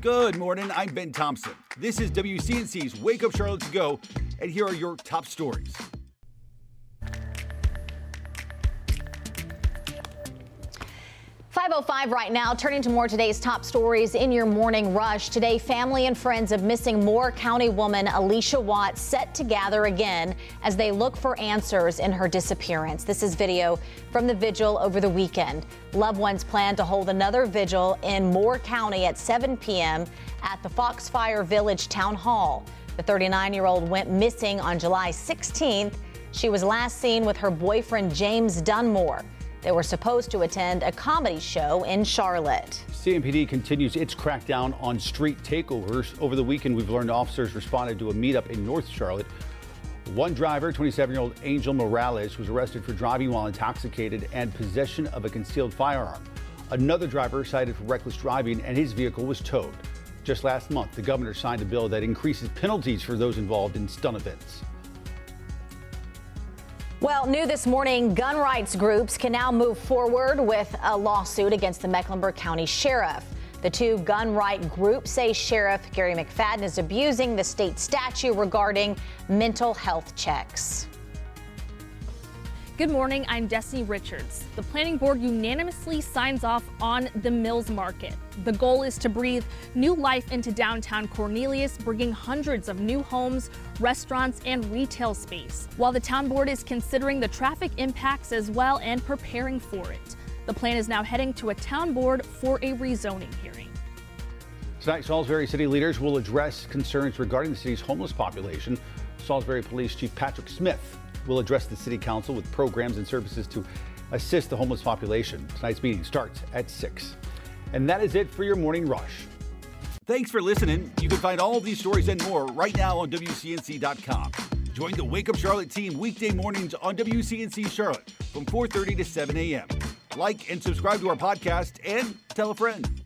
Good morning. I'm Ben Thompson. This is WCNC's Wake Up Charlotte to Go, and here are your top stories. 505 right now, turning to more today's top stories in your morning rush. Today, family and friends of missing Moore County woman Allisha Watt set to gather again as they look for answers in her disappearance. This is video from the vigil over the weekend. Loved ones plan to hold another vigil in Moore County at 7 p.m. at the Foxfire Village Town Hall. The 39 year old went missing on July 16th. She was last seen with her boyfriend James Dunmore. They were supposed to attend a comedy show in Charlotte. CMPD continues its crackdown on street takeovers. Over the weekend, we've learned officers responded to a meetup in North Charlotte. One driver, 27 year old Angel Morales, was arrested for driving while intoxicated and possession of a concealed firearm. Another driver cited for reckless driving and his vehicle was towed. Just last month, the governor signed a bill that increases penalties for those involved in stunt events. Well, new this morning, gun rights groups can now move forward with a lawsuit against the Mecklenburg County Sheriff. The two gun right groups say Sheriff Gary McFadden is abusing the state statute regarding mental health checks. Good morning, I'm Destiny Richards. The Planning Board unanimously signs off on the Mills Market. The goal is to breathe new life into downtown Cornelius, bringing hundreds of new homes, restaurants, and retail space, while the Town Board is considering the traffic impacts as well and preparing for it. The plan is now heading to a Town Board for a rezoning hearing. Tonight, Salisbury City leaders will address concerns regarding the city's homeless population. Salisbury Police Chief Patrick Smith will address the City Council with programs and services to assist the homeless population. Tonight's meeting starts at 6. And that is it for your morning rush. Thanks for listening. You can find all these stories and more right now on WCNC.com. Join the Wake Up Charlotte team weekday mornings on WCNC Charlotte from 4:30 to 7 a.m. Like and subscribe to our podcast and tell a friend.